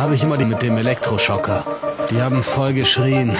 habe ich immer die mit dem Elektroschocker. Die haben voll geschrien.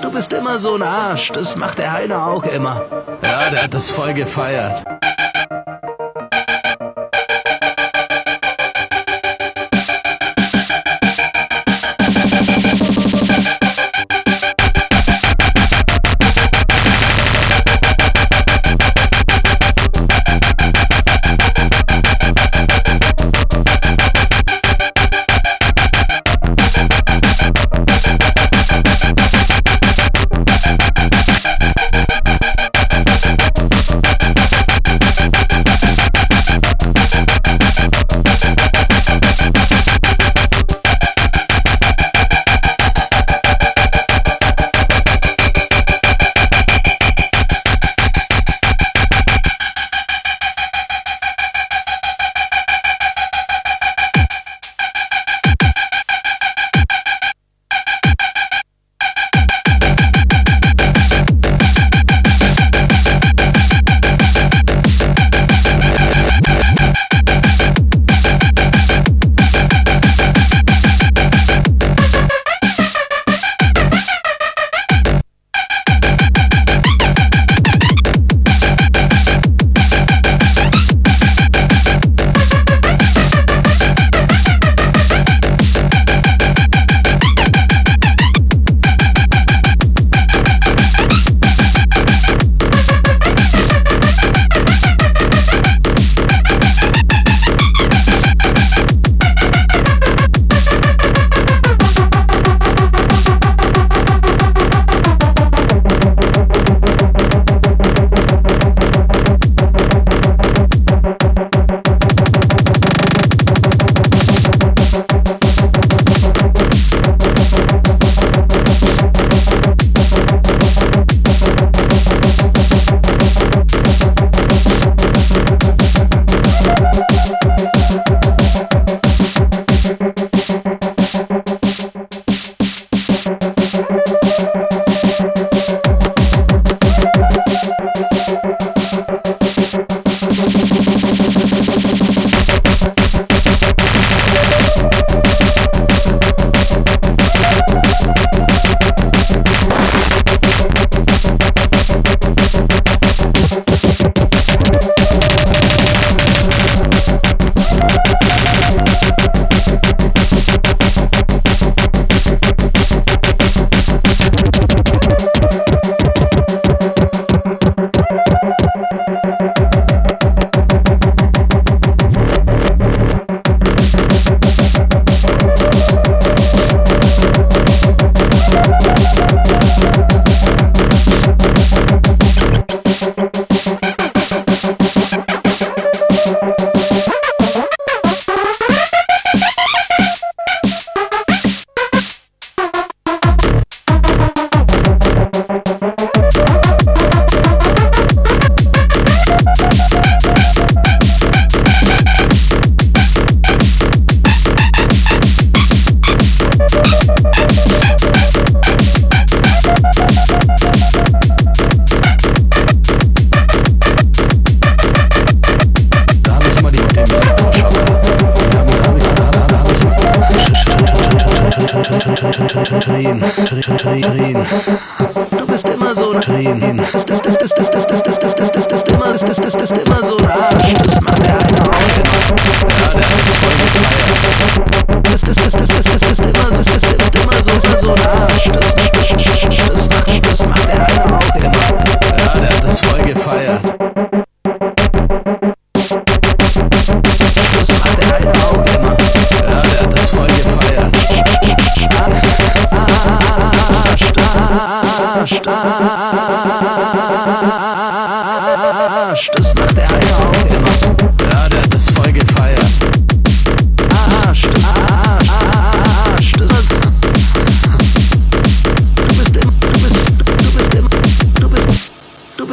Du bist immer so ein Arsch, das macht der Heiner auch immer. Ja, der hat das voll gefeiert. Trien. Du bist immer so ein Trien. Das, das, das, das, das, das, das, das, das, das, das, das, das, das, das, das, immer so ein Arsch. Das macht der eine auch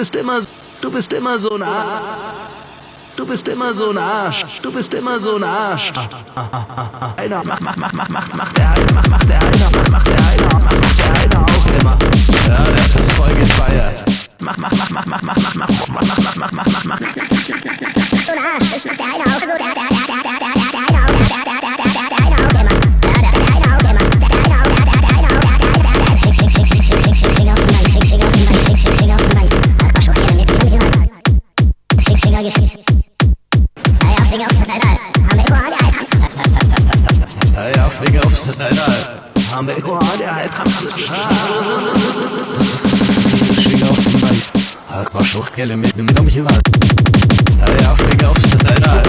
bist immer, du bist immer so ein Arsch. Du bist immer so ein Arsch. Du bist immer so ein Arsch. Einer, mach, mach, mach, mach, mach, mach der eine, mach, mach der eine, mach, mach der eine, mach, mach der eine auch immer. Ja, der hat das voll gefeiert. Mach, mach, mach, mach, mach, mach, mach, mach, mach, mach, mach, mach, mach, mach, mach. So ein Arsch, das macht der eine auch so, der, der, Ja, Finger aufs Teil. Haben wir überall die Altrams. Finger auf den Bein. Hak mal Schuchkelle mit dem hier war. Ja, Finger aufs Teil.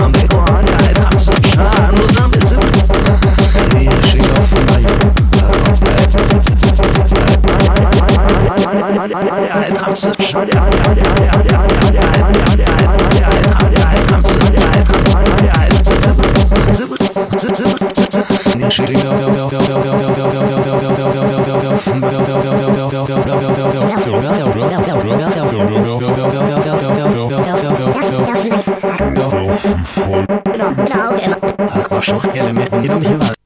Haben wir überall die Altrams. Schau, nur wir sind. Finger auf den Bein. Hak mal Genau, immer. Hak mal Schuchkelle mit dem Namen hier war.